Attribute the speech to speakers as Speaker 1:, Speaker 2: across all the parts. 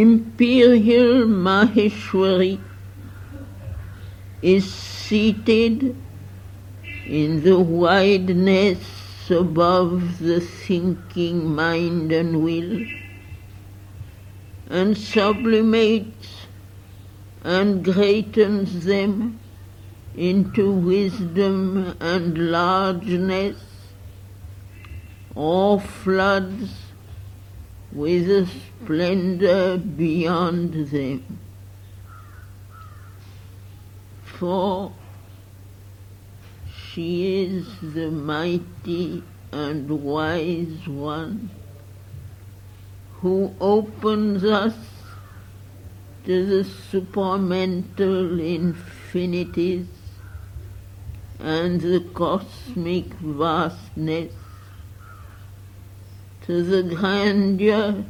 Speaker 1: Imperial Maheshwari is seated in the wideness above the thinking mind and will and sublimates and greatens them into wisdom and largeness. Or floods with a splendor beyond them. For she is the mighty and wise one who opens us to the supramental infinities and the cosmic vastness, to the grandeur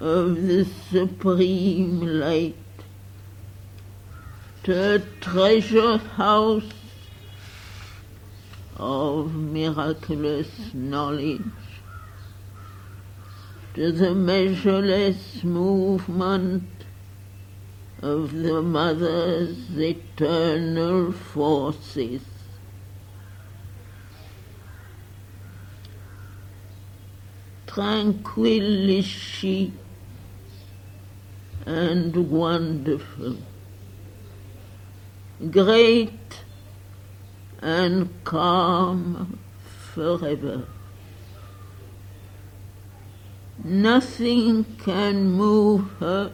Speaker 1: of the supreme light, to a treasure house of miraculous knowledge, to the measureless movement of the Mother's eternal forces. Tranquil is she and wonderful, great and calm forever. Nothing can move her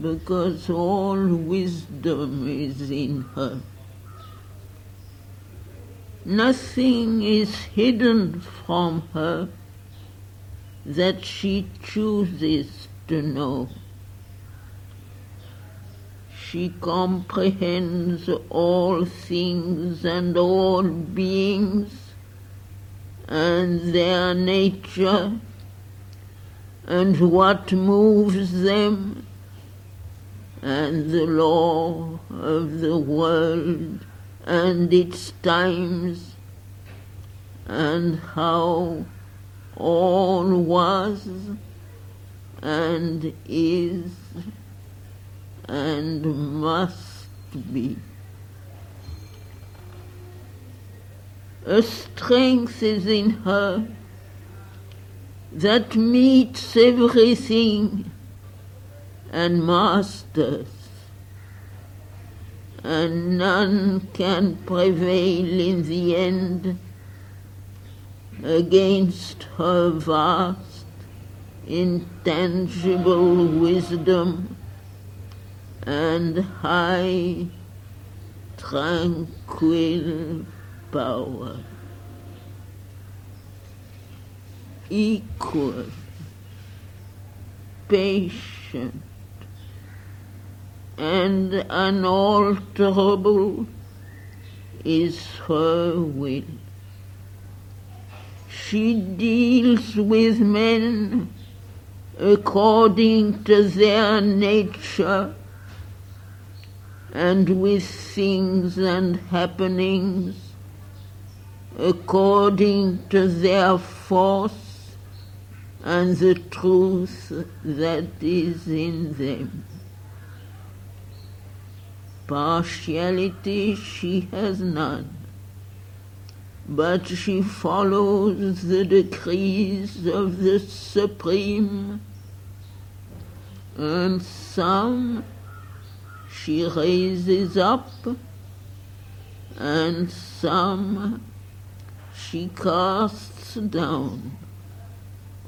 Speaker 1: because all wisdom is in her. Nothing is hidden from her that she chooses to know. She comprehends all things and all beings and their nature and what moves them and the law of the world and its times and how all was and is and must be. A strength is in her that meets everything and masters, and none can prevail in the end against her vast, intangible wisdom and high, tranquil power. Equal, patient, and unalterable is her will. She deals with men according to their nature and with things and happenings according to their force and the truth that is in them. Partiality she has none, but she follows the decrees of the Supreme, and some she raises up, and some she casts down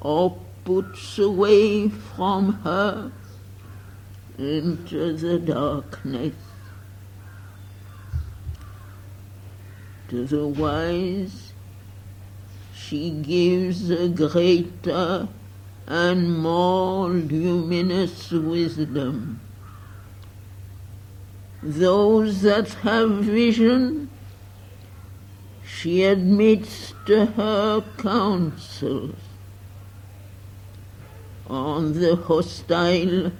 Speaker 1: or puts away from her into the darkness. To the wise she gives a greater and more luminous wisdom. Those that have vision she admits to her counsels. On the hostile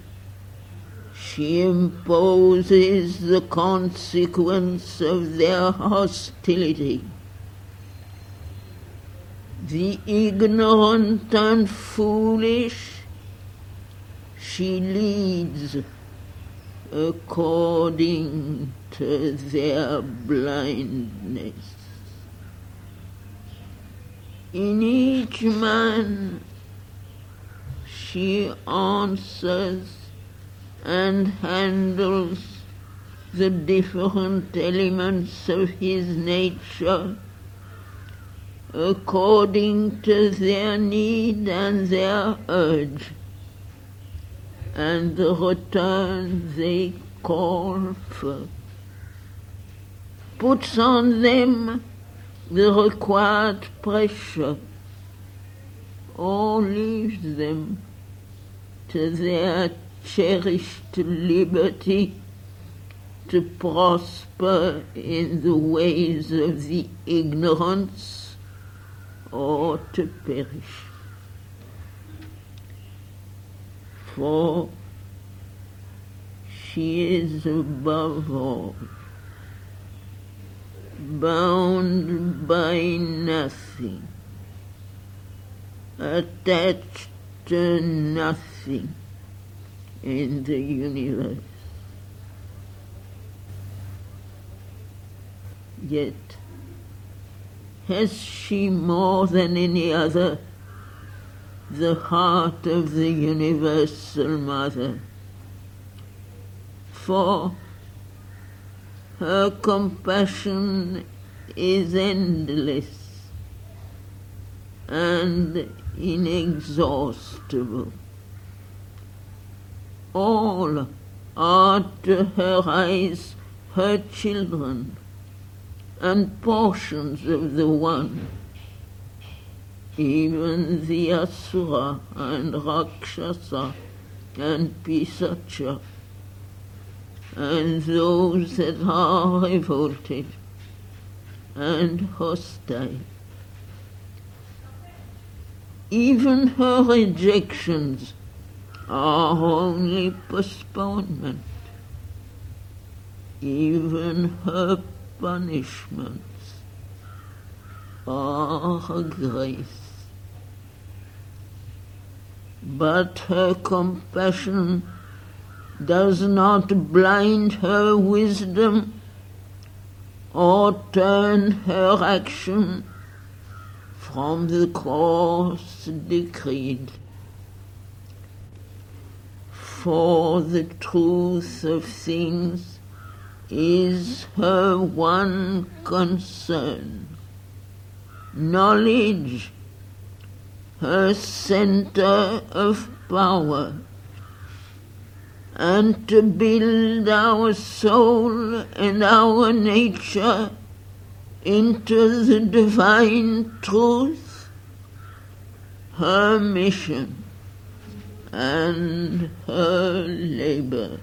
Speaker 1: she imposes the consequence of their hostility. The ignorant and foolish she leads according to their blindness. In each man she answers and handles the different elements of his nature according to their need and their urge and the return they call for. Puts on them the required pressure or leaves them to their cherished liberty to prosper in the ways of the ignorance or to perish. For she is above all bound by nothing, attached to nothing in the universe. Yet, has she more than any other the heart of the Universal Mother? For her compassion is endless and inexhaustible. All are to her eyes her children and portions of the one. Even the Asura and Rakshasa and Pisacha and those that are revolted and hostile. Even her rejections only postponement. Even her punishments are grace. But her compassion does not blind her wisdom or turn her action from the course decreed. For the truth of things is her one concern. Knowledge, her center of power and to build our soul and our nature into the divine truth, her mission and her labor.